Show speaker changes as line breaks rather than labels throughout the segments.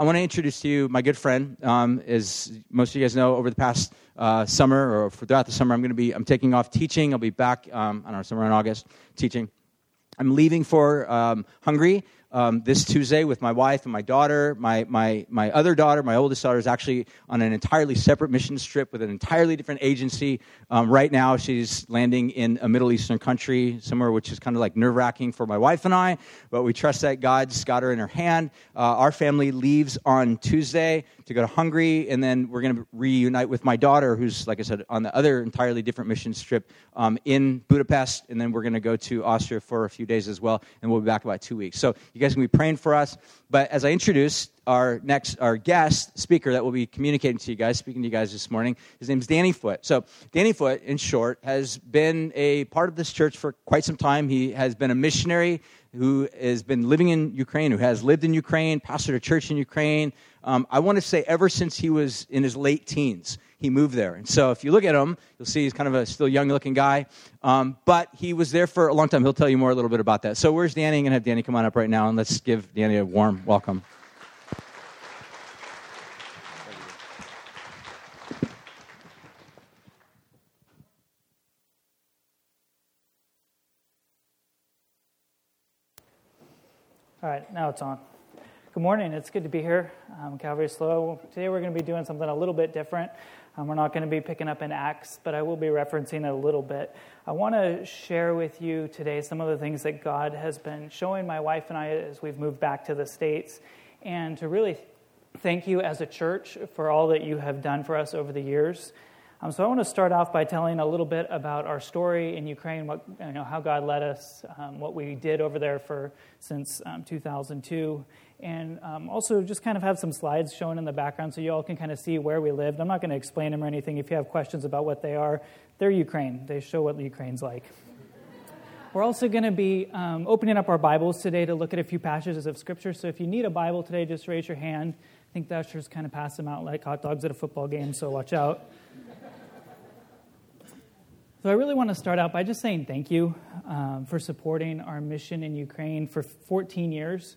I want to introduce to you my good friend. Um, as most of you guys know, over the past uh, summer or throughout the summer, I'm going to be I'm taking off teaching. I'll be back. Um, I don't know, somewhere in August teaching. I'm leaving for um, Hungary um, this Tuesday with my wife and my daughter. My, my, my other daughter, my oldest daughter, is actually on an entirely separate mission trip with an entirely different agency. Um, right now, she's landing in a Middle Eastern country, somewhere which is kind of like nerve wracking for my wife and I, but we trust that God's got her in her hand. Uh, our family leaves on Tuesday to go to Hungary, and then we're going to reunite with my daughter, who's, like I said, on the other entirely different mission trip um, in Budapest, and then we're going to go to Austria for a few days as well, and we'll be back about two weeks. So you guys can be praying for us. But as I introduce our next, our guest speaker that will be communicating to you guys, speaking to you guys this morning, his name's Danny Foot. So Danny Foot, in short, has been a part of this church for quite some time. He has been a missionary who has been living in Ukraine, who has lived in Ukraine, pastored a church in Ukraine. Um, I want to say ever since he was in his late teens he moved there. And so if you look at him, you'll see he's kind of a still young looking guy. Um, but he was there for a long time. He'll tell you more a little bit about that. So where's Danny? I'm going to have Danny come on up right now and let's give Danny a warm welcome.
All right, now it's on. Good morning. It's good to be here. Um, Calvary SLO. Today we're going to be doing something a little bit different. Um, we're not going to be picking up in Acts, but I will be referencing it a little bit. I want to share with you today some of the things that God has been showing my wife and I as we've moved back to the States, and to really thank you as a church for all that you have done for us over the years. Um, so I want to start off by telling a little bit about our story in Ukraine, what, you know, how God led us, um, what we did over there for since um, 2002, and um, also just kind of have some slides shown in the background so you all can kind of see where we lived. I'm not going to explain them or anything. If you have questions about what they are, they're Ukraine. They show what Ukraine's like. We're also going to be um, opening up our Bibles today to look at a few passages of Scripture. So if you need a Bible today, just raise your hand. I think the ushers kind of pass them out like hot dogs at a football game, so watch out. So I really want to start out by just saying thank you um, for supporting our mission in Ukraine for 14 years.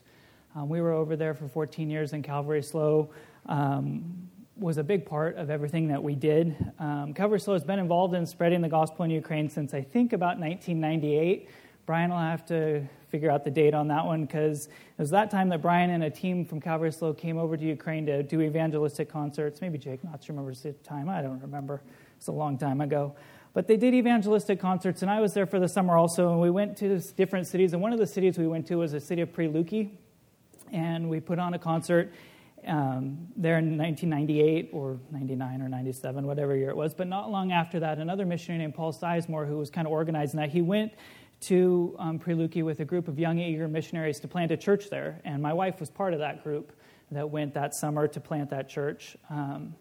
Um, we were over there for 14 years, and Calvary SLO um, was a big part of everything that we did. Um, Calvary SLO has been involved in spreading the gospel in Ukraine since I think about 1998. Brian will have to figure out the date on that one because it was that time that Brian and a team from Calvary SLO came over to Ukraine to do evangelistic concerts. Maybe Jake Knotts remembers the time. I don't remember. It's a long time ago. But they did evangelistic concerts, and I was there for the summer also, and we went to different cities. And one of the cities we went to was the city of Prilupy, and we put on a concert um, there in 1998 or 99 or 97, whatever year it was. But not long after that, another missionary named Paul Sizemore, who was kind of organizing that, he went to um, Prilupy with a group of young, eager missionaries to plant a church there. And my wife was part of that group that went that summer to plant that church. Um,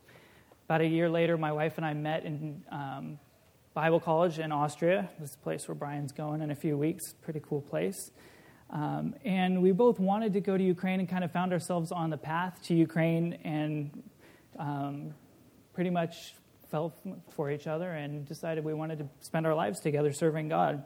about a year later, my wife and I met in um, Bible college in Austria, this is the place where Brian's going in a few weeks. Pretty cool place. Um, and we both wanted to go to Ukraine and kind of found ourselves on the path to Ukraine and um, pretty much fell for each other and decided we wanted to spend our lives together serving God.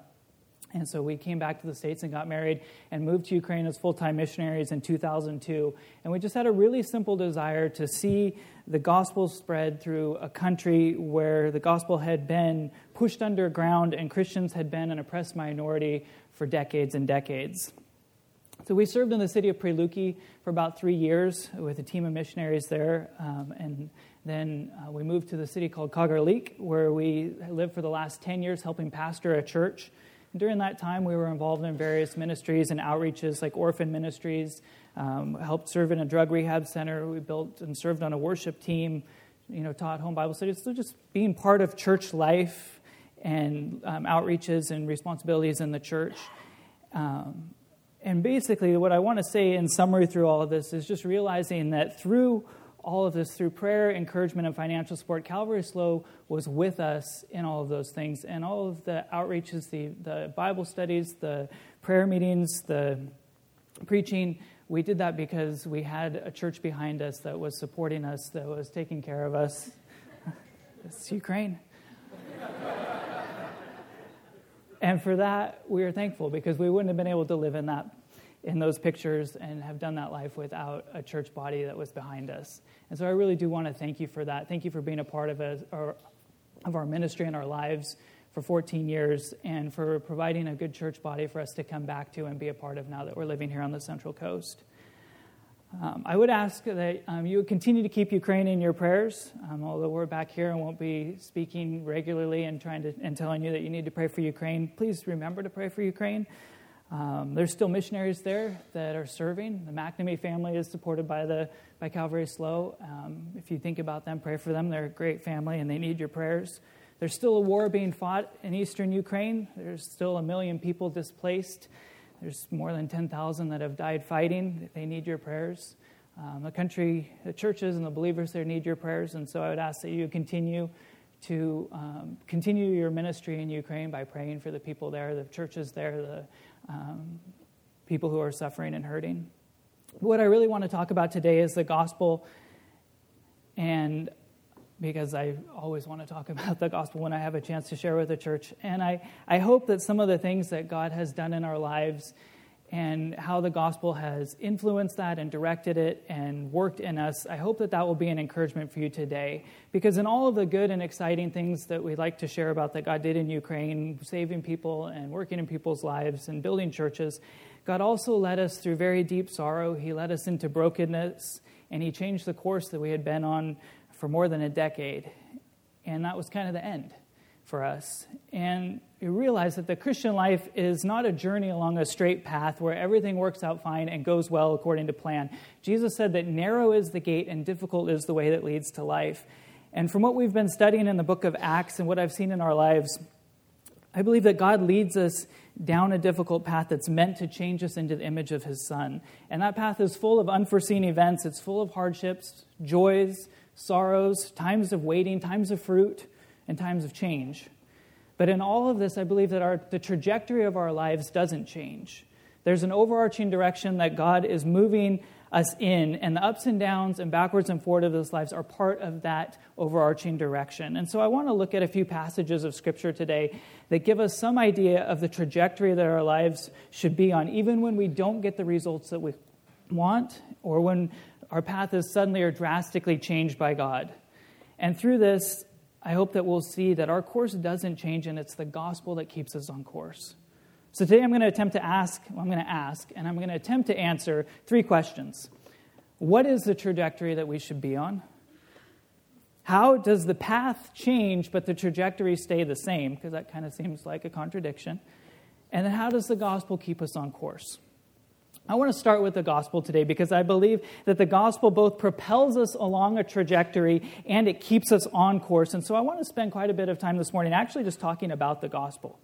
And so we came back to the States and got married and moved to Ukraine as full time missionaries in 2002. And we just had a really simple desire to see the gospel spread through a country where the gospel had been pushed underground and Christians had been an oppressed minority for decades and decades. So we served in the city of Prilupy for about three years with a team of missionaries there, um, and then uh, we moved to the city called Kagarlik, where we lived for the last 10 years helping pastor a church. During that time, we were involved in various ministries and outreaches like orphan ministries, um, helped serve in a drug rehab center. We built and served on a worship team, you know, taught home Bible studies. So just being part of church life and um, outreaches and responsibilities in the church. Um, and basically, what I want to say in summary through all of this is just realizing that through all of this, through prayer, encouragement, and financial support, Calvary SLO was with us in all of those things. And all of the outreaches, the, the Bible studies, the prayer meetings, the preaching, we did that because we had a church behind us that was supporting us, that was taking care of us. it's Ukraine. And for that, we are thankful because we wouldn't have been able to live in that in those pictures and have done that life without a church body that was behind us. And so I really do want to thank you for that. Thank you for being a part of, our, of our ministry and our lives for 14 years and for providing a good church body for us to come back to and be a part of now that we're living here on the Central Coast. Um, I would ask that um, you would continue to keep Ukraine in your prayers, um, although we're back here and won't be speaking regularly and trying to and telling you that you need to pray for Ukraine. Please remember to pray for Ukraine. Um, there's still missionaries there that are serving. The McNamee family is supported by the by Calvary SLO. Um, if you think about them, pray for them. They're a great family and they need your prayers. There's still a war being fought in eastern Ukraine. There's still a million people displaced. There's more than 10,000 that have died fighting. They need your prayers. Um, the country, the churches, and the believers there need your prayers. And so I would ask that you continue to um, continue your ministry in Ukraine by praying for the people there, the churches there, the um, people who are suffering and hurting. What I really want to talk about today is the gospel and because I always want to talk about the gospel when I have a chance to share with the church. And I, I hope that some of the things that God has done in our lives and how the gospel has influenced that and directed it and worked in us, I hope that that will be an encouragement for you today. Because in all of the good and exciting things that we like to share about that God did in Ukraine, saving people and working in people's lives and building churches, God also led us through very deep sorrow. He led us into brokenness and He changed the course that we had been on for more than a decade. And that was kind of the end for us. And you realize that the Christian life is not a journey along a straight path where everything works out fine and goes well according to plan. Jesus said that narrow is the gate and difficult is the way that leads to life. And from what we've been studying in the book of Acts and what I've seen in our lives, I believe that God leads us down a difficult path that's meant to change us into the image of His Son. And that path is full of unforeseen events, it's full of hardships, joys, sorrows, times of waiting, times of fruit, and times of change. But in all of this, I believe that our, the trajectory of our lives doesn't change. There's an overarching direction that God is moving us in, and the ups and downs and backwards and forward of those lives are part of that overarching direction. And so I want to look at a few passages of Scripture today that give us some idea of the trajectory that our lives should be on, even when we don't get the results that we want or when our path is suddenly or drastically changed by God. And through this, I hope that we'll see that our course doesn't change and it's the gospel that keeps us on course. So today I'm going to attempt to ask, well, I'm going to ask, and I'm going to attempt to answer three questions. What is the trajectory that we should be on? How does the path change but the trajectory stay the same? Because that kind of seems like a contradiction. And then how does the gospel keep us on course? I want to start with the gospel today because I believe that the gospel both propels us along a trajectory and it keeps us on course. And so I want to spend quite a bit of time this morning actually just talking about the gospel.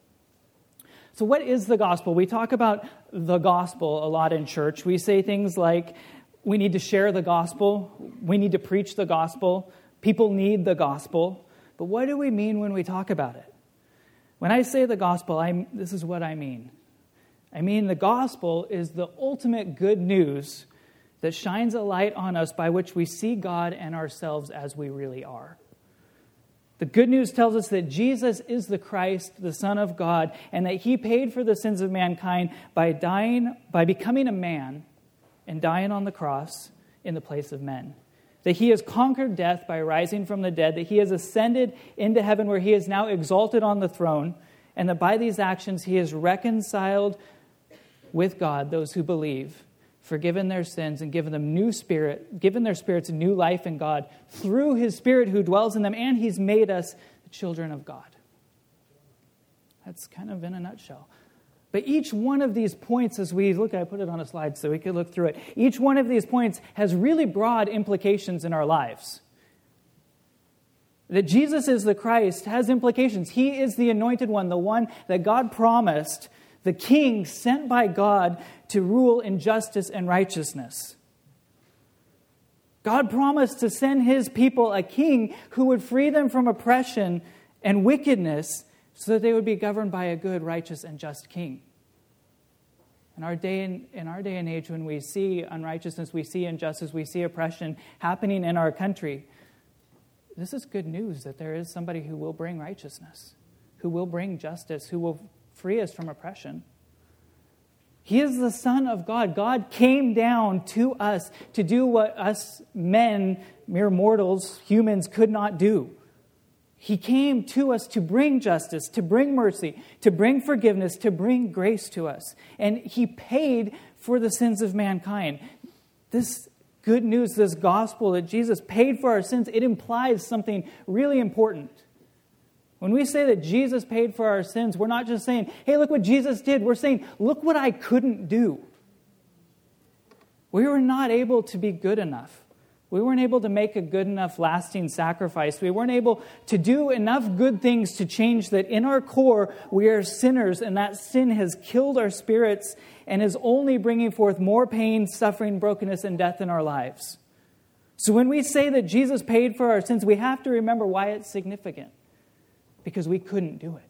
So, what is the gospel? We talk about the gospel a lot in church. We say things like, we need to share the gospel, we need to preach the gospel, people need the gospel. But what do we mean when we talk about it? When I say the gospel, i this is what I mean. I mean, the gospel is the ultimate good news that shines a light on us by which we see God and ourselves as we really are. The good news tells us that Jesus is the Christ, the Son of God, and that he paid for the sins of mankind by dying, by becoming a man and dying on the cross in the place of men. That he has conquered death by rising from the dead, that he has ascended into heaven where he is now exalted on the throne, and that by these actions he has reconciled with God those who believe, forgiven their sins, and given them new spirit, given their spirits a new life in God through his spirit who dwells in them, and he's made us the children of God. That's kind of in a nutshell. But each one of these points, as we look, I put it on a slide so we could look through it. Each one of these points has really broad implications in our lives. That Jesus is the Christ has implications. He is the anointed one, the one that God promised the king sent by God to rule in justice and righteousness. God promised to send his people a king who would free them from oppression and wickedness so that they would be governed by a good, righteous, and just king. In our, day in, in our day and age, when we see unrighteousness, we see injustice, we see oppression happening in our country, this is good news that there is somebody who will bring righteousness, who will bring justice, who will free us from oppression. He is the Son of God. God came down to us to do what us men, mere mortals, humans, could not do. He came to us to bring justice, to bring mercy, to bring forgiveness, to bring grace to us. And He paid for the sins of mankind. This good news, this gospel that Jesus paid for our sins, it implies something really important. When we say that Jesus paid for our sins, we're not just saying, hey, look what Jesus did. We're saying, look what I couldn't do. We were not able to be good enough. We weren't able to make a good enough lasting sacrifice. We weren't able to do enough good things to change that in our core we are sinners and that sin has killed our spirits and is only bringing forth more pain, suffering, brokenness, and death in our lives. So when we say that Jesus paid for our sins, we have to remember why it's significant because we couldn't do it.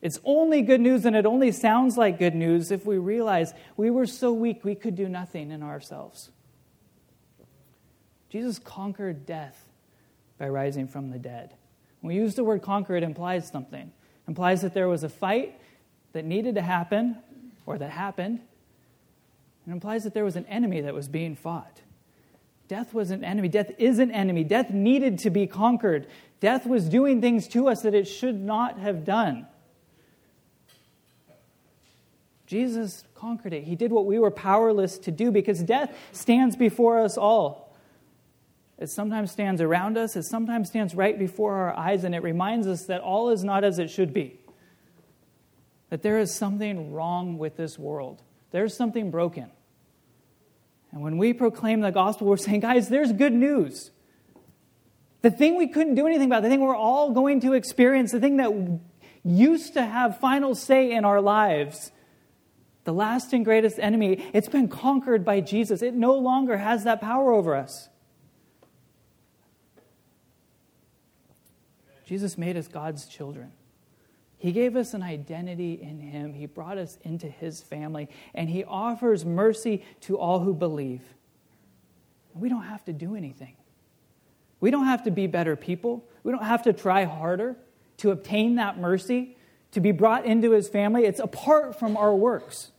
It's only good news and it only sounds like good news if we realize we were so weak we could do nothing in ourselves. Jesus conquered death by rising from the dead. When we use the word conquer, it implies something. It implies that there was a fight that needed to happen or that happened. It implies that there was an enemy that was being fought. Death was an enemy. Death is an enemy. Death needed to be conquered. Death was doing things to us that it should not have done. Jesus conquered it. He did what we were powerless to do because death stands before us all. It sometimes stands around us, it sometimes stands right before our eyes, and it reminds us that all is not as it should be. That there is something wrong with this world, there's something broken. And when we proclaim the gospel, we're saying, guys, there's good news. The thing we couldn't do anything about, the thing we're all going to experience, the thing that used to have final say in our lives, the last and greatest enemy, it's been conquered by Jesus. It no longer has that power over us. Jesus made us God's children. He gave us an identity in Him. He brought us into His family, and He offers mercy to all who believe. We don't have to do anything. We don't have to be better people. We don't have to try harder to obtain that mercy, to be brought into His family. It's apart from our works.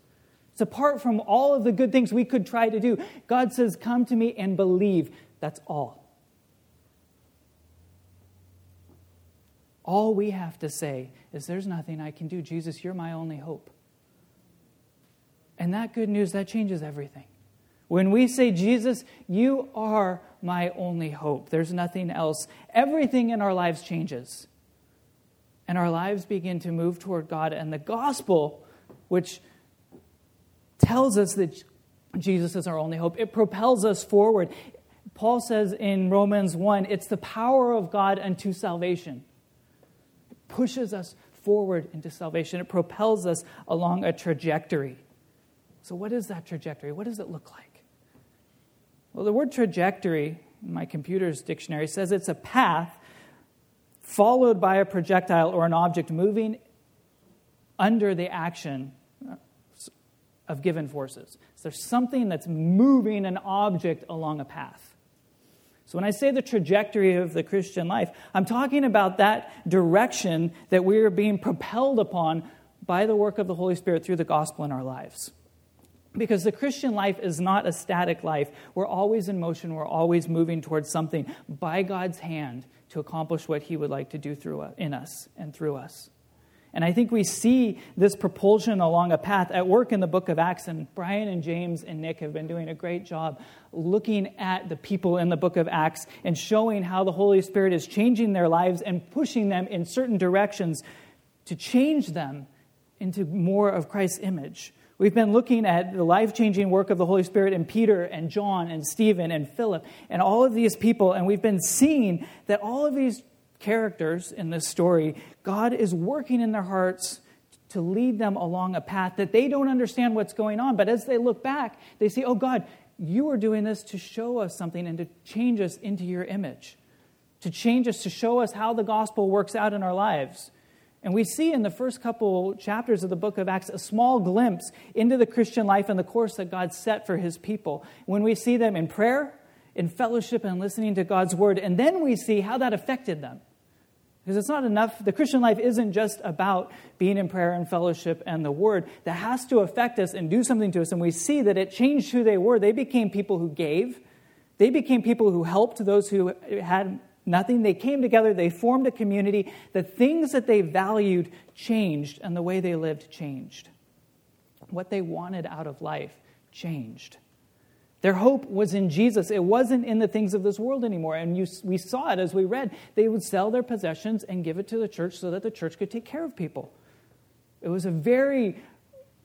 It's apart from all of the good things we could try to do. God says, Come to me and believe. That's all. All we have to say is, There's nothing I can do. Jesus, you're my only hope. And that good news, that changes everything. When we say, Jesus, you are my only hope, there's nothing else, everything in our lives changes. And our lives begin to move toward God. And the gospel, which tells us that Jesus is our only hope, it propels us forward. Paul says in Romans 1 it's the power of God unto salvation pushes us forward into salvation. It propels us along a trajectory. So, what is that trajectory? What does it look like? Well, the word trajectory in my computer's dictionary says it's a path followed by a projectile or an object moving under the action of given forces. So there's something that's moving an object along a path. So, when I say the trajectory of the Christian life, I'm talking about that direction that we are being propelled upon by the work of the Holy Spirit through the gospel in our lives. Because the Christian life is not a static life. We're always in motion, we're always moving towards something by God's hand to accomplish what He would like to do through, uh, in us and through us. And I think we see this propulsion along a path at work in the book of Acts. And Brian and James and Nick have been doing a great job looking at the people in the book of Acts and showing how the Holy Spirit is changing their lives and pushing them in certain directions to change them into more of Christ's image. We've been looking at the life changing work of the Holy Spirit in Peter and John and Stephen and Philip and all of these people, and we've been seeing that all of these characters in this story, God is working in their hearts to lead them along a path that they don't understand what's going on. But as they look back, they see, oh, God, you are doing this to show us something and to change us into your image, to change us, to show us how the gospel works out in our lives. And we see in the first couple chapters of the book of Acts a small glimpse into the Christian life and the course that God set for his people. When we see them in prayer, in fellowship, and listening to God's word, and then we see how that affected them. Because it's not enough. The Christian life isn't just about being in prayer and fellowship and the word. That has to affect us and do something to us. And we see that it changed who they were. They became people who gave, they became people who helped those who had nothing. They came together, they formed a community. The things that they valued changed, and the way they lived changed. What they wanted out of life changed. Their hope was in Jesus. It wasn't in the things of this world anymore. And you, we saw it as we read. They would sell their possessions and give it to the church so that the church could take care of people. It was a very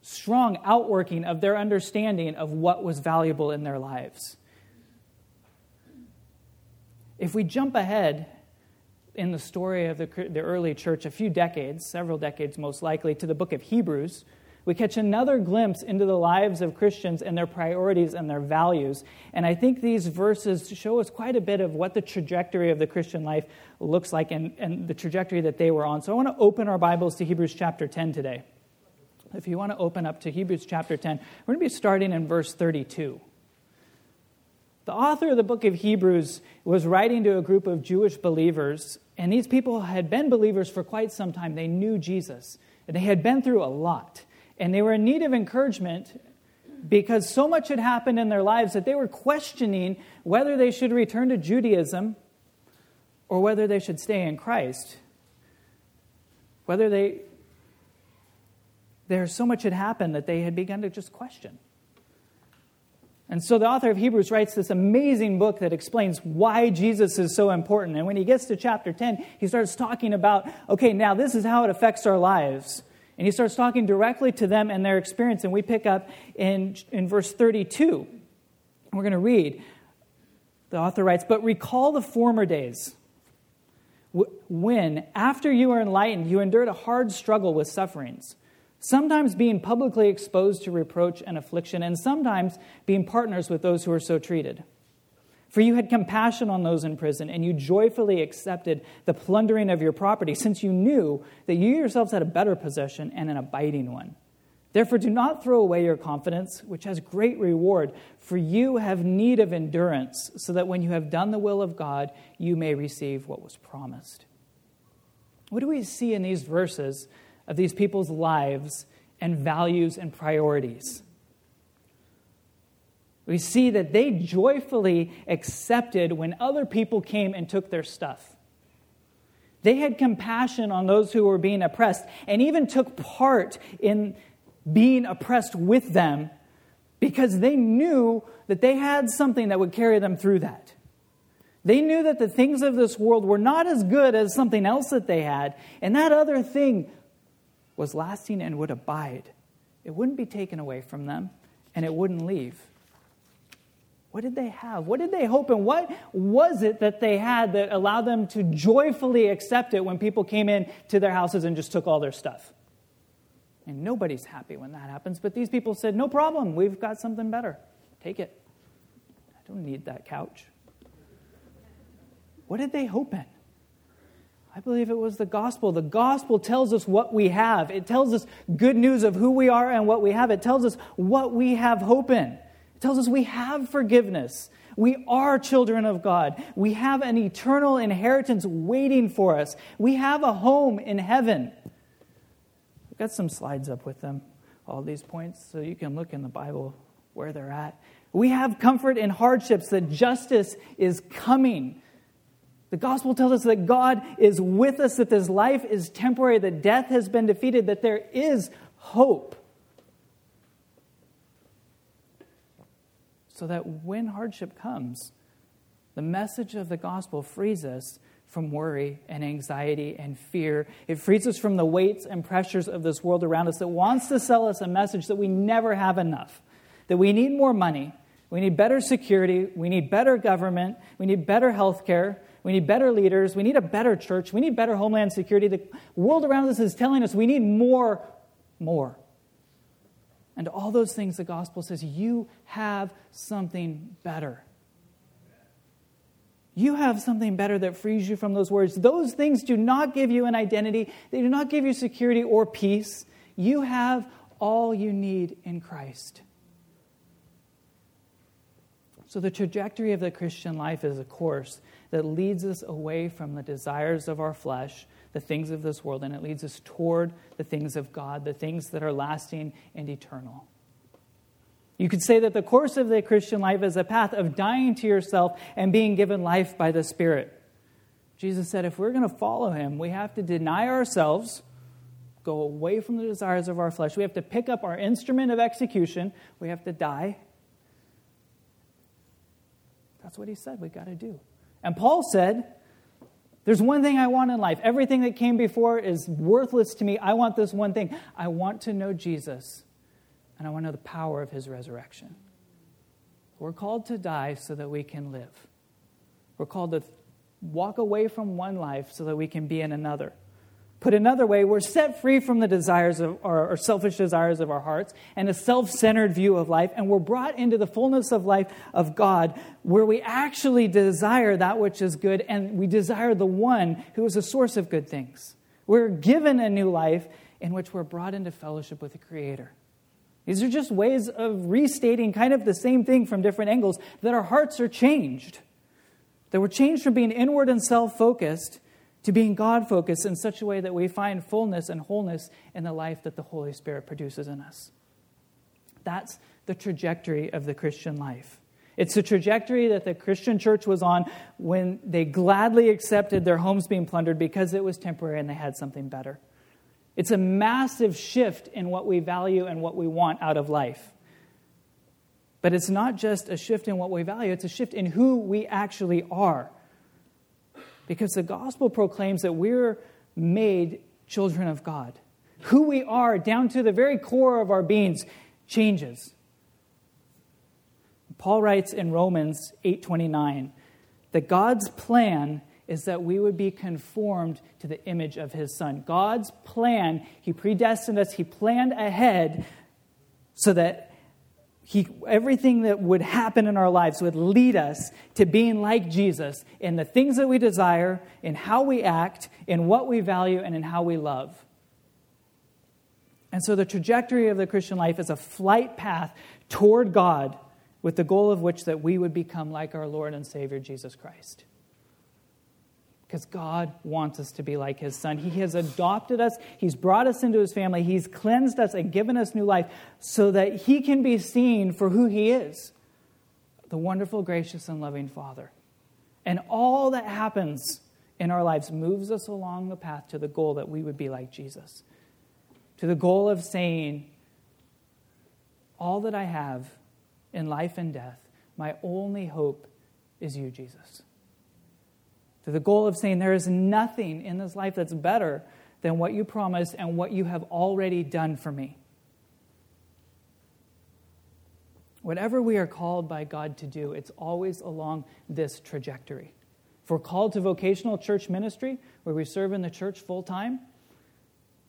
strong outworking of their understanding of what was valuable in their lives. If we jump ahead in the story of the, the early church a few decades, several decades most likely, to the book of Hebrews, we catch another glimpse into the lives of Christians and their priorities and their values. And I think these verses show us quite a bit of what the trajectory of the Christian life looks like and, and the trajectory that they were on. So I want to open our Bibles to Hebrews chapter 10 today. If you want to open up to Hebrews chapter 10, we're going to be starting in verse 32. The author of the book of Hebrews was writing to a group of Jewish believers, and these people had been believers for quite some time. They knew Jesus, and they had been through a lot. And they were in need of encouragement because so much had happened in their lives that they were questioning whether they should return to Judaism or whether they should stay in Christ. Whether they, there so much had happened that they had begun to just question. And so the author of Hebrews writes this amazing book that explains why Jesus is so important. And when he gets to chapter 10, he starts talking about okay, now this is how it affects our lives. And he starts talking directly to them and their experience. And we pick up in, in verse 32. We're going to read. The author writes, But recall the former days when, after you were enlightened, you endured a hard struggle with sufferings, sometimes being publicly exposed to reproach and affliction, and sometimes being partners with those who are so treated. For you had compassion on those in prison, and you joyfully accepted the plundering of your property, since you knew that you yourselves had a better possession and an abiding one. Therefore, do not throw away your confidence, which has great reward, for you have need of endurance, so that when you have done the will of God, you may receive what was promised. What do we see in these verses of these people's lives and values and priorities? We see that they joyfully accepted when other people came and took their stuff. They had compassion on those who were being oppressed and even took part in being oppressed with them because they knew that they had something that would carry them through that. They knew that the things of this world were not as good as something else that they had, and that other thing was lasting and would abide. It wouldn't be taken away from them, and it wouldn't leave. What did they have? What did they hope in? What was it that they had that allowed them to joyfully accept it when people came in to their houses and just took all their stuff? And nobody's happy when that happens, but these people said, No problem, we've got something better. Take it. I don't need that couch. What did they hope in? I believe it was the gospel. The gospel tells us what we have. It tells us good news of who we are and what we have. It tells us what we have hope in. It tells us we have forgiveness. We are children of God. We have an eternal inheritance waiting for us. We have a home in heaven. I've got some slides up with them, all these points, so you can look in the Bible where they're at. We have comfort in hardships, that justice is coming. The gospel tells us that God is with us, that this life is temporary, that death has been defeated, that there is hope. So that when hardship comes, the message of the gospel frees us from worry and anxiety and fear. It frees us from the weights and pressures of this world around us that wants to sell us a message that we never have enough, that we need more money, we need better security, we need better government, we need better health care, we need better leaders, we need a better church, we need better homeland security. The world around us is telling us we need more, more. And all those things, the gospel says, you have something better. You have something better that frees you from those words. Those things do not give you an identity, they do not give you security or peace. You have all you need in Christ. So, the trajectory of the Christian life is a course that leads us away from the desires of our flesh, the things of this world, and it leads us toward the things of God, the things that are lasting and eternal. You could say that the course of the Christian life is a path of dying to yourself and being given life by the Spirit. Jesus said if we're going to follow him, we have to deny ourselves, go away from the desires of our flesh. We have to pick up our instrument of execution. We have to die. That's what he said we got to do. And Paul said, There's one thing I want in life. Everything that came before is worthless to me. I want this one thing. I want to know Jesus and I want to know the power of his resurrection. We're called to die so that we can live. We're called to walk away from one life so that we can be in another. Put another way, we're set free from the desires of our, our selfish desires of our hearts and a self centered view of life, and we're brought into the fullness of life of God, where we actually desire that which is good and we desire the one who is a source of good things. We're given a new life in which we're brought into fellowship with the Creator. These are just ways of restating kind of the same thing from different angles that our hearts are changed. That we're changed from being inward and self focused to being God focused in such a way that we find fullness and wholeness in the life that the Holy Spirit produces in us. That's the trajectory of the Christian life. It's the trajectory that the Christian church was on when they gladly accepted their homes being plundered because it was temporary and they had something better. It's a massive shift in what we value and what we want out of life. But it's not just a shift in what we value, it's a shift in who we actually are. Because the gospel proclaims that we're made children of God. Who we are, down to the very core of our beings, changes. Paul writes in Romans 8:29 that God's plan is that we would be conformed to the image of his son. God's plan, he predestined us, he planned ahead so that he, everything that would happen in our lives would lead us to being like Jesus in the things that we desire, in how we act, in what we value, and in how we love. And so the trajectory of the Christian life is a flight path toward God with the goal of which that we would become like our Lord and Savior Jesus Christ because God wants us to be like his son. He has adopted us, he's brought us into his family, he's cleansed us and given us new life so that he can be seen for who he is the wonderful, gracious, and loving Father. And all that happens in our lives moves us along the path to the goal that we would be like Jesus, to the goal of saying, All that I have in life and death, my only hope is you, Jesus to the goal of saying there is nothing in this life that's better than what you promised and what you have already done for me. Whatever we are called by God to do, it's always along this trajectory. If we're called to vocational church ministry, where we serve in the church full time,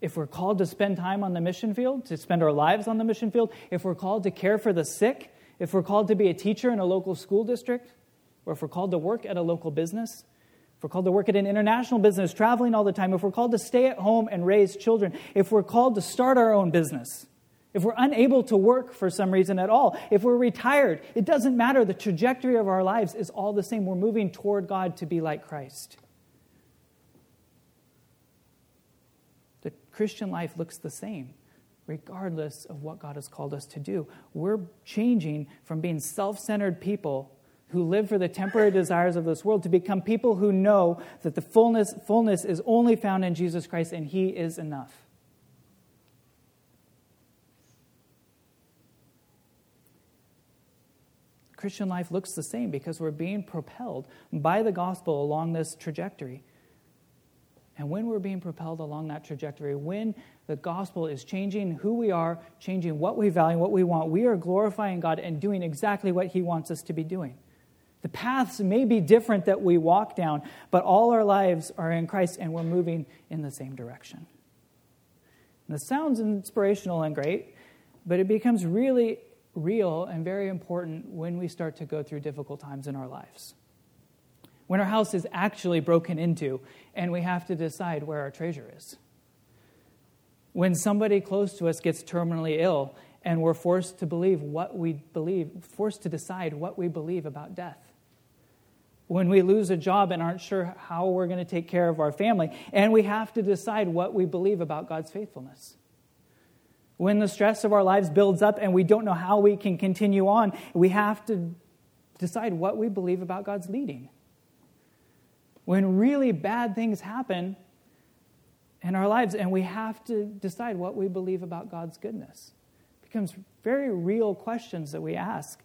if we're called to spend time on the mission field, to spend our lives on the mission field, if we're called to care for the sick, if we're called to be a teacher in a local school district, or if we're called to work at a local business, if we're called to work at an international business, traveling all the time, if we're called to stay at home and raise children, if we're called to start our own business, if we're unable to work for some reason at all, if we're retired, it doesn't matter. The trajectory of our lives is all the same. We're moving toward God to be like Christ. The Christian life looks the same, regardless of what God has called us to do. We're changing from being self centered people who live for the temporary desires of this world to become people who know that the fullness, fullness is only found in Jesus Christ and He is enough. Christian life looks the same because we're being propelled by the gospel along this trajectory. And when we're being propelled along that trajectory, when the gospel is changing who we are, changing what we value, what we want, we are glorifying God and doing exactly what He wants us to be doing. The paths may be different that we walk down, but all our lives are in Christ and we're moving in the same direction. And this sounds inspirational and great, but it becomes really real and very important when we start to go through difficult times in our lives. When our house is actually broken into and we have to decide where our treasure is. When somebody close to us gets terminally ill and we're forced to believe what we believe, forced to decide what we believe about death. When we lose a job and aren't sure how we're going to take care of our family, and we have to decide what we believe about God's faithfulness. When the stress of our lives builds up and we don't know how we can continue on, we have to decide what we believe about God's leading. When really bad things happen in our lives and we have to decide what we believe about God's goodness. It becomes very real questions that we ask.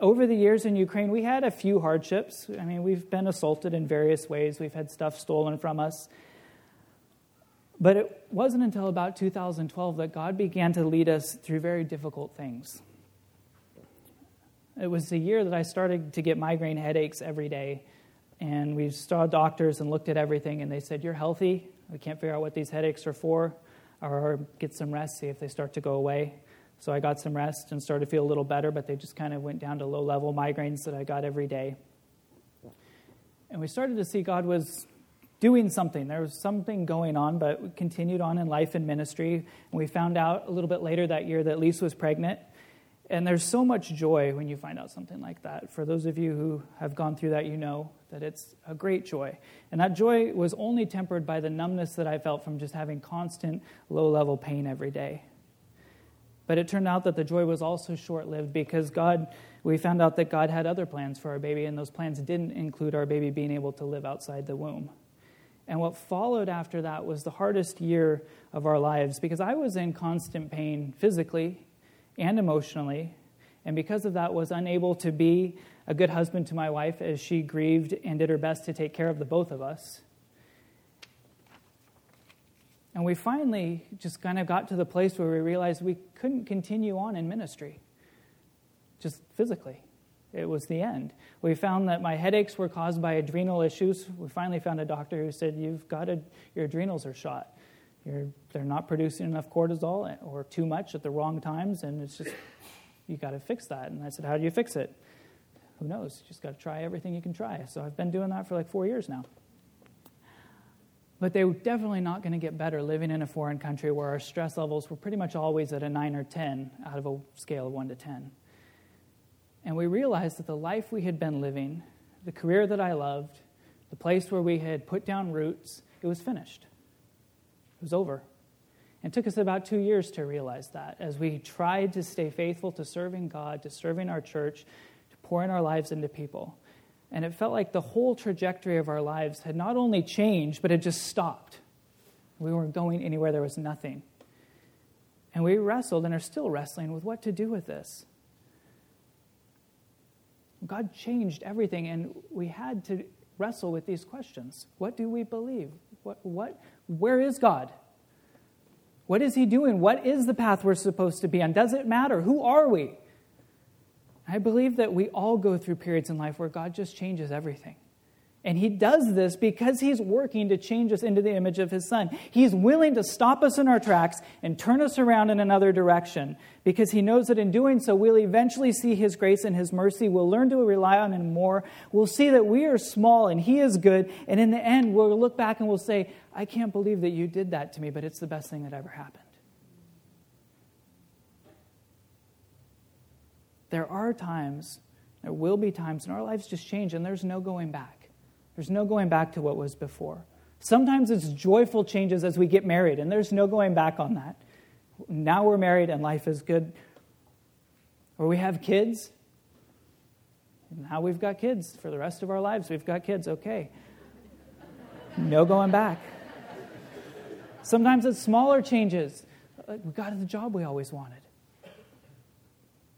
Over the years in Ukraine, we had a few hardships. I mean, we've been assaulted in various ways. We've had stuff stolen from us. But it wasn't until about 2012 that God began to lead us through very difficult things. It was the year that I started to get migraine headaches every day. And we saw doctors and looked at everything, and they said, You're healthy. We can't figure out what these headaches are for, or get some rest, see if they start to go away. So I got some rest and started to feel a little better, but they just kind of went down to low level migraines that I got every day. And we started to see God was doing something. There was something going on, but we continued on in life and ministry. And we found out a little bit later that year that Lisa was pregnant. And there's so much joy when you find out something like that. For those of you who have gone through that, you know that it's a great joy. And that joy was only tempered by the numbness that I felt from just having constant low level pain every day. But it turned out that the joy was also short lived because God, we found out that God had other plans for our baby, and those plans didn't include our baby being able to live outside the womb. And what followed after that was the hardest year of our lives because I was in constant pain physically and emotionally. And because of that, was unable to be a good husband to my wife as she grieved and did her best to take care of the both of us. And we finally just kind of got to the place where we realized we couldn't continue on in ministry, just physically. It was the end. We found that my headaches were caused by adrenal issues. We finally found a doctor who said, You've got a, your adrenals are shot. You're, they're not producing enough cortisol or too much at the wrong times, and it's just, you got to fix that. And I said, How do you fix it? Who knows? You just got to try everything you can try. So I've been doing that for like four years now. But they were definitely not going to get better living in a foreign country where our stress levels were pretty much always at a 9 or 10 out of a scale of 1 to 10. And we realized that the life we had been living, the career that I loved, the place where we had put down roots, it was finished. It was over. And it took us about two years to realize that as we tried to stay faithful to serving God, to serving our church, to pouring our lives into people. And it felt like the whole trajectory of our lives had not only changed, but had just stopped. We weren't going anywhere, there was nothing. And we wrestled and are still wrestling with what to do with this. God changed everything, and we had to wrestle with these questions. What do we believe? What, what, where is God? What is He doing? What is the path we're supposed to be on? Does it matter? Who are we? I believe that we all go through periods in life where God just changes everything. And he does this because he's working to change us into the image of his son. He's willing to stop us in our tracks and turn us around in another direction because he knows that in doing so, we'll eventually see his grace and his mercy. We'll learn to rely on him more. We'll see that we are small and he is good. And in the end, we'll look back and we'll say, I can't believe that you did that to me, but it's the best thing that ever happened. There are times, there will be times, and our lives just change, and there's no going back. There's no going back to what was before. Sometimes it's joyful changes as we get married, and there's no going back on that. Now we're married and life is good. Or we have kids. Now we've got kids for the rest of our lives. We've got kids, okay. No going back. Sometimes it's smaller changes. we got the job we always wanted.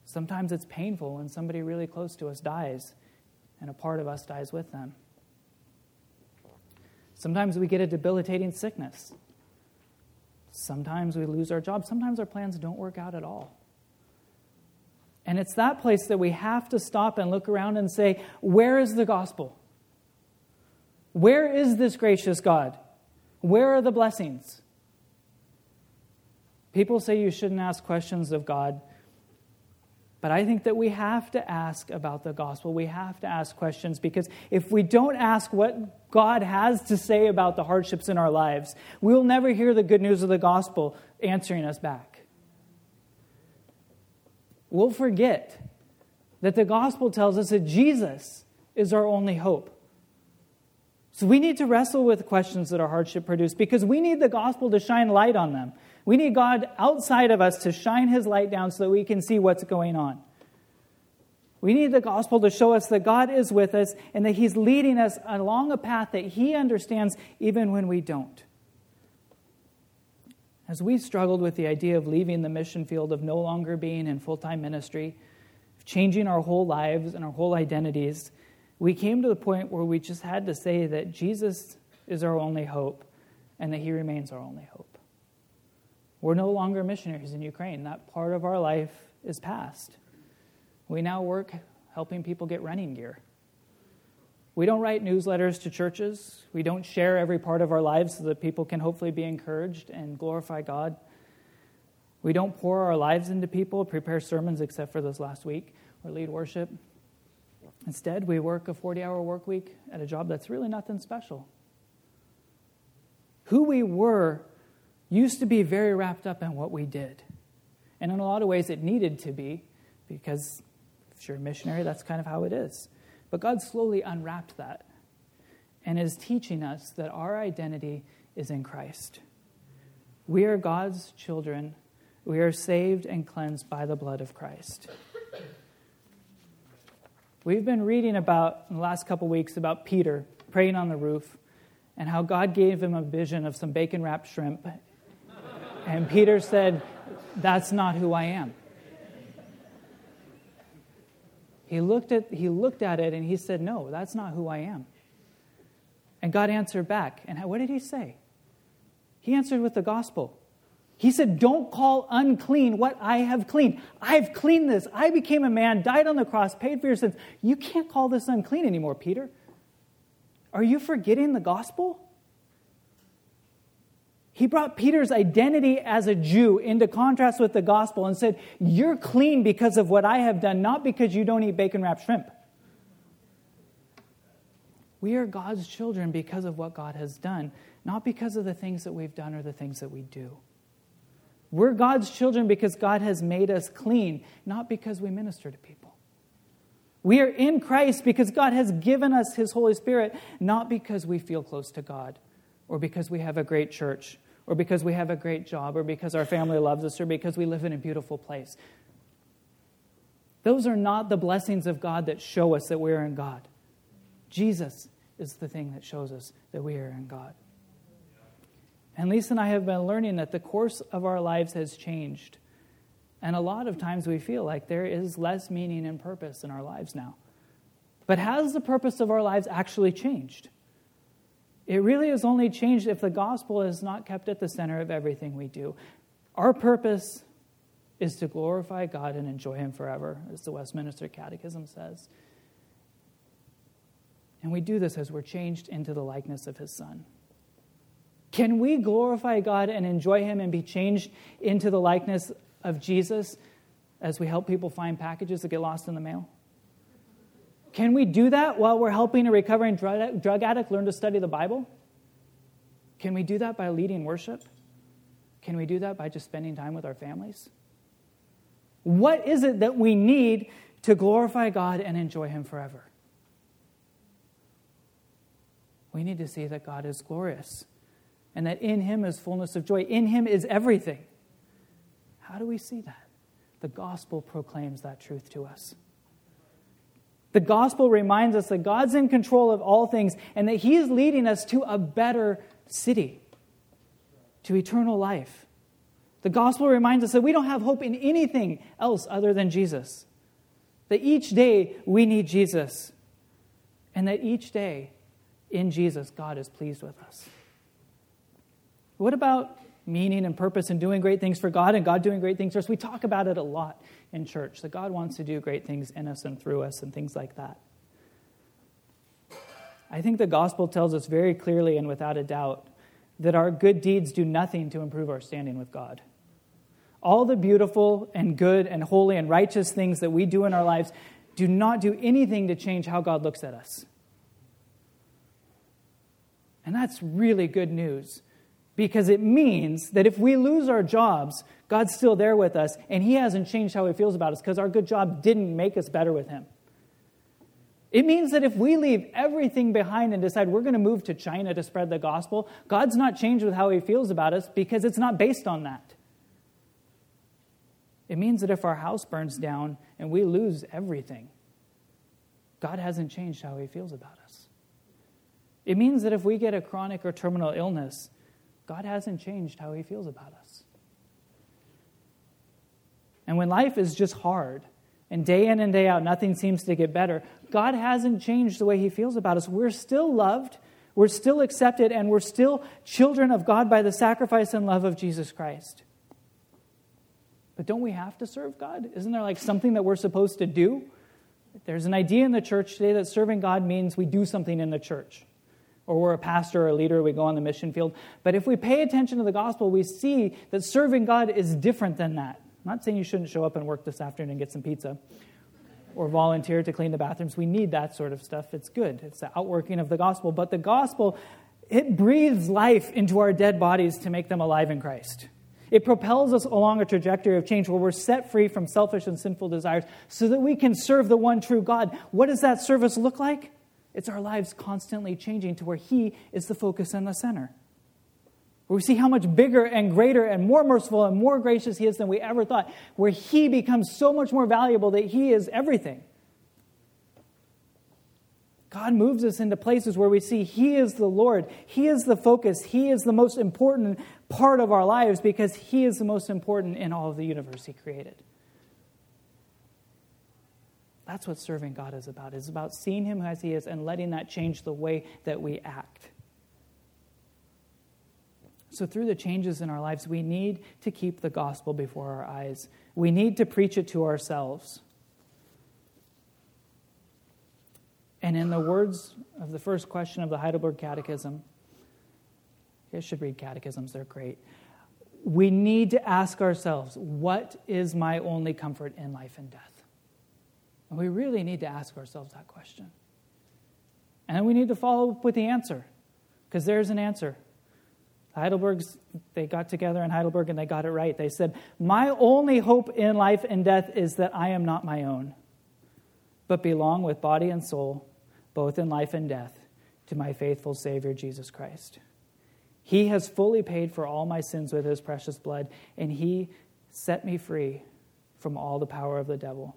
Sometimes it's painful when somebody really close to us dies and a part of us dies with them. Sometimes we get a debilitating sickness. Sometimes we lose our job. Sometimes our plans don't work out at all. And it's that place that we have to stop and look around and say, Where is the gospel? Where is this gracious God? Where are the blessings? People say you shouldn't ask questions of God but I think that we have to ask about the gospel. We have to ask questions because if we don't ask what God has to say about the hardships in our lives, we'll never hear the good news of the gospel answering us back. we'll forget that the gospel tells us that Jesus is our only hope. So we need to wrestle with questions that our hardship produce because we need the gospel to shine light on them. We need God outside of us to shine his light down so that we can see what's going on. We need the gospel to show us that God is with us and that he's leading us along a path that he understands even when we don't. As we struggled with the idea of leaving the mission field, of no longer being in full time ministry, of changing our whole lives and our whole identities, we came to the point where we just had to say that Jesus is our only hope and that he remains our only hope. We're no longer missionaries in Ukraine. That part of our life is past. We now work helping people get running gear. We don't write newsletters to churches. We don't share every part of our lives so that people can hopefully be encouraged and glorify God. We don't pour our lives into people, prepare sermons except for this last week, or lead worship. Instead, we work a 40 hour work week at a job that's really nothing special. Who we were used to be very wrapped up in what we did. And in a lot of ways, it needed to be, because if you're a missionary, that's kind of how it is. But God slowly unwrapped that and is teaching us that our identity is in Christ. We are God's children. We are saved and cleansed by the blood of Christ. We've been reading about, in the last couple weeks, about Peter praying on the roof and how God gave him a vision of some bacon wrapped shrimp. And Peter said, That's not who I am. He looked, at, he looked at it and he said, No, that's not who I am. And God answered back. And what did he say? He answered with the gospel. He said, Don't call unclean what I have cleaned. I've cleaned this. I became a man, died on the cross, paid for your sins. You can't call this unclean anymore, Peter. Are you forgetting the gospel? He brought Peter's identity as a Jew into contrast with the gospel and said, You're clean because of what I have done, not because you don't eat bacon wrapped shrimp. We are God's children because of what God has done, not because of the things that we've done or the things that we do. We're God's children because God has made us clean, not because we minister to people. We are in Christ because God has given us His Holy Spirit, not because we feel close to God, or because we have a great church, or because we have a great job, or because our family loves us, or because we live in a beautiful place. Those are not the blessings of God that show us that we're in God. Jesus is the thing that shows us that we are in God. And Lisa and I have been learning that the course of our lives has changed. And a lot of times we feel like there is less meaning and purpose in our lives now. But has the purpose of our lives actually changed? It really has only changed if the gospel is not kept at the center of everything we do. Our purpose is to glorify God and enjoy Him forever, as the Westminster Catechism says. And we do this as we're changed into the likeness of His Son. Can we glorify God and enjoy Him and be changed into the likeness of Jesus as we help people find packages that get lost in the mail? Can we do that while we're helping a recovering drug addict learn to study the Bible? Can we do that by leading worship? Can we do that by just spending time with our families? What is it that we need to glorify God and enjoy Him forever? We need to see that God is glorious and that in him is fullness of joy. In him is everything. How do we see that? The gospel proclaims that truth to us. The gospel reminds us that God's in control of all things and that he is leading us to a better city, to eternal life. The gospel reminds us that we don't have hope in anything else other than Jesus. That each day we need Jesus. And that each day in Jesus, God is pleased with us. What about meaning and purpose and doing great things for God and God doing great things for us? We talk about it a lot in church that God wants to do great things in us and through us and things like that. I think the gospel tells us very clearly and without a doubt that our good deeds do nothing to improve our standing with God. All the beautiful and good and holy and righteous things that we do in our lives do not do anything to change how God looks at us. And that's really good news because it means that if we lose our jobs, God's still there with us, and He hasn't changed how He feels about us because our good job didn't make us better with Him. It means that if we leave everything behind and decide we're going to move to China to spread the gospel, God's not changed with how He feels about us because it's not based on that. It means that if our house burns down and we lose everything, God hasn't changed how He feels about us. It means that if we get a chronic or terminal illness, God hasn't changed how he feels about us. And when life is just hard, and day in and day out, nothing seems to get better, God hasn't changed the way he feels about us. We're still loved, we're still accepted, and we're still children of God by the sacrifice and love of Jesus Christ. But don't we have to serve God? Isn't there like something that we're supposed to do? There's an idea in the church today that serving God means we do something in the church or we're a pastor or a leader, we go on the mission field. But if we pay attention to the gospel, we see that serving God is different than that. I'm not saying you shouldn't show up and work this afternoon and get some pizza or volunteer to clean the bathrooms. We need that sort of stuff. It's good, it's the outworking of the gospel. But the gospel, it breathes life into our dead bodies to make them alive in Christ. It propels us along a trajectory of change where we're set free from selfish and sinful desires so that we can serve the one true God. What does that service look like? It's our lives constantly changing to where He is the focus and the center. Where we see how much bigger and greater and more merciful and more gracious He is than we ever thought, where He becomes so much more valuable that He is everything. God moves us into places where we see He is the Lord, He is the focus, He is the most important part of our lives because He is the most important in all of the universe He created. That's what serving God is about. It's about seeing Him as He is and letting that change the way that we act. So, through the changes in our lives, we need to keep the gospel before our eyes. We need to preach it to ourselves. And in the words of the first question of the Heidelberg Catechism, you should read catechisms, they're great. We need to ask ourselves, what is my only comfort in life and death? And we really need to ask ourselves that question. And we need to follow up with the answer, because there's an answer. Heidelberg's, they got together in Heidelberg and they got it right. They said, My only hope in life and death is that I am not my own, but belong with body and soul, both in life and death, to my faithful Savior, Jesus Christ. He has fully paid for all my sins with his precious blood, and he set me free from all the power of the devil.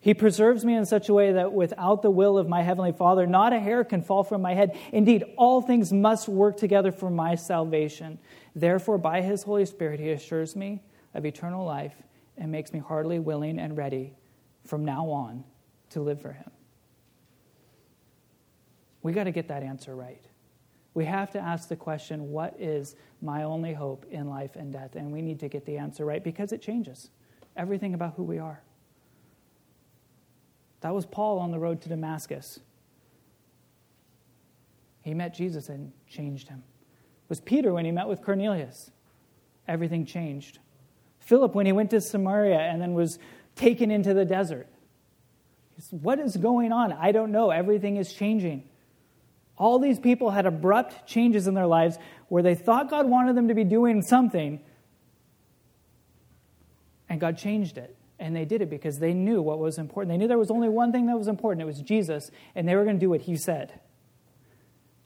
He preserves me in such a way that without the will of my heavenly Father, not a hair can fall from my head. Indeed, all things must work together for my salvation. Therefore, by his Holy Spirit, he assures me of eternal life and makes me heartily willing and ready from now on to live for him. We got to get that answer right. We have to ask the question, what is my only hope in life and death? And we need to get the answer right because it changes everything about who we are. That was Paul on the road to Damascus. He met Jesus and changed him. It was Peter when he met with Cornelius. Everything changed. Philip when he went to Samaria and then was taken into the desert. Said, What is going on? I don't know. Everything is changing. All these people had abrupt changes in their lives where they thought God wanted them to be doing something, and God changed it. And they did it because they knew what was important. They knew there was only one thing that was important it was Jesus, and they were going to do what he said.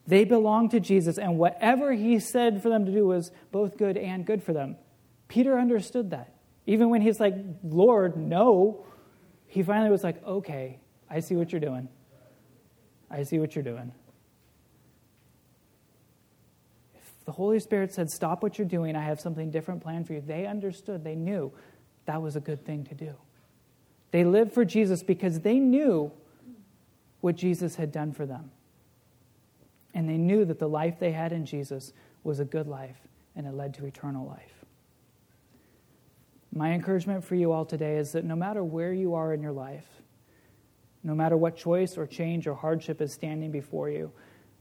They belonged to Jesus, and whatever he said for them to do was both good and good for them. Peter understood that. Even when he's like, Lord, no, he finally was like, okay, I see what you're doing. I see what you're doing. If the Holy Spirit said, stop what you're doing, I have something different planned for you, they understood, they knew that was a good thing to do. They lived for Jesus because they knew what Jesus had done for them. And they knew that the life they had in Jesus was a good life and it led to eternal life. My encouragement for you all today is that no matter where you are in your life, no matter what choice or change or hardship is standing before you,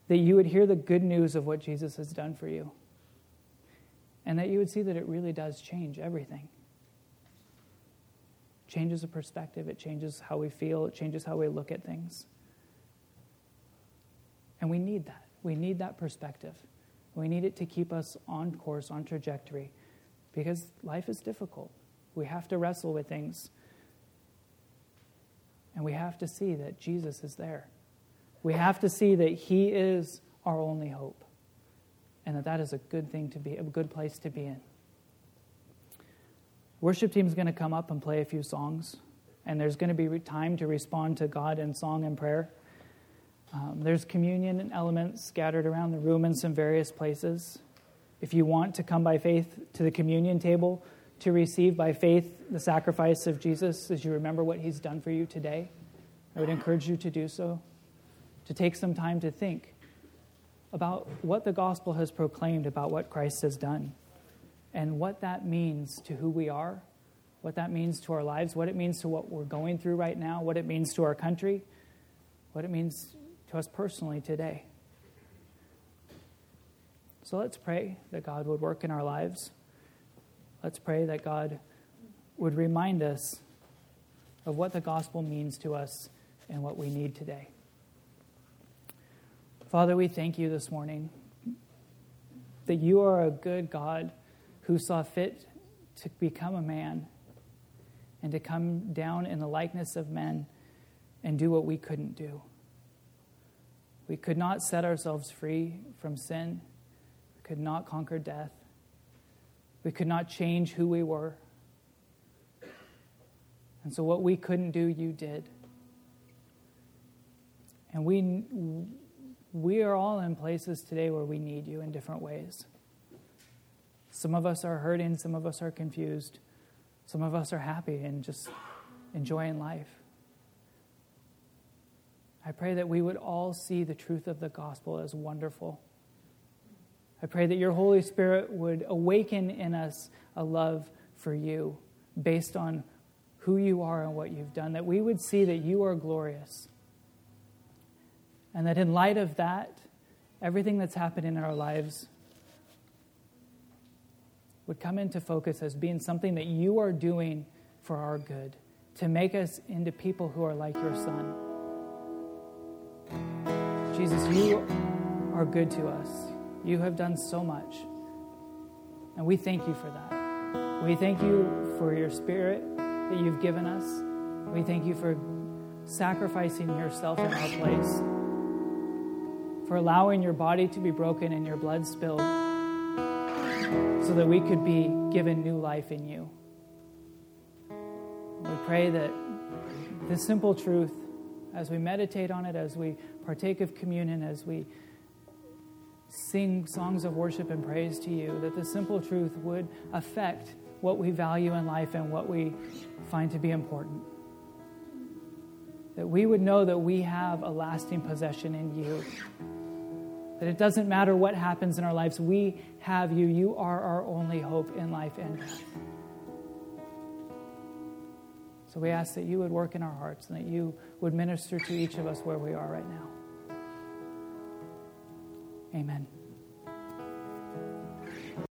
that you would hear the good news of what Jesus has done for you. And that you would see that it really does change everything changes the perspective, it changes how we feel, it changes how we look at things. And we need that. We need that perspective We need it to keep us on course, on trajectory, because life is difficult. We have to wrestle with things. And we have to see that Jesus is there. We have to see that He is our only hope. And that that is a good thing to be, a good place to be in. Worship team is going to come up and play a few songs, and there's going to be time to respond to God in song and prayer. Um, there's communion elements scattered around the room in some various places. If you want to come by faith to the communion table to receive by faith the sacrifice of Jesus as you remember what he's done for you today, I would encourage you to do so, to take some time to think about what the gospel has proclaimed about what Christ has done and what that means to who we are, what that means to our lives, what it means to what we're going through right now, what it means to our country, what it means to us personally today. So let's pray that God would work in our lives. Let's pray that God would remind us of what the gospel means to us and what we need today. Father, we thank you this morning that you are a good God who saw fit to become a man and to come down in the likeness of men and do what we couldn't do. We could not set ourselves free from sin. We could not conquer death. We could not change who we were. And so, what we couldn't do, you did. And we, we are all in places today where we need you in different ways. Some of us are hurting, some of us are confused, some of us are happy and just enjoying life. I pray that we would all see the truth of the gospel as wonderful. I pray that your Holy Spirit would awaken in us a love for you based on who you are and what you've done, that we would see that you are glorious. And that in light of that, everything that's happened in our lives would come into focus as being something that you are doing for our good, to make us into people who are like your Son. Jesus, you are good to us. You have done so much. And we thank you for that. We thank you for your spirit that you've given us. We thank you for sacrificing yourself in our place, for allowing your body to be broken and your blood spilled so that we could be given new life in you. We pray that this simple truth, as we meditate on it, as we partake of communion, as we sing songs of worship and praise to you, that the simple truth would affect what we value in life and what we find to be important. That we would know that we have a lasting possession in you. That it doesn't matter what happens in our lives, we have you. You are our only hope in life and death. So we ask that you would work in our hearts and that you would minister to each of us where we are right now. Amen.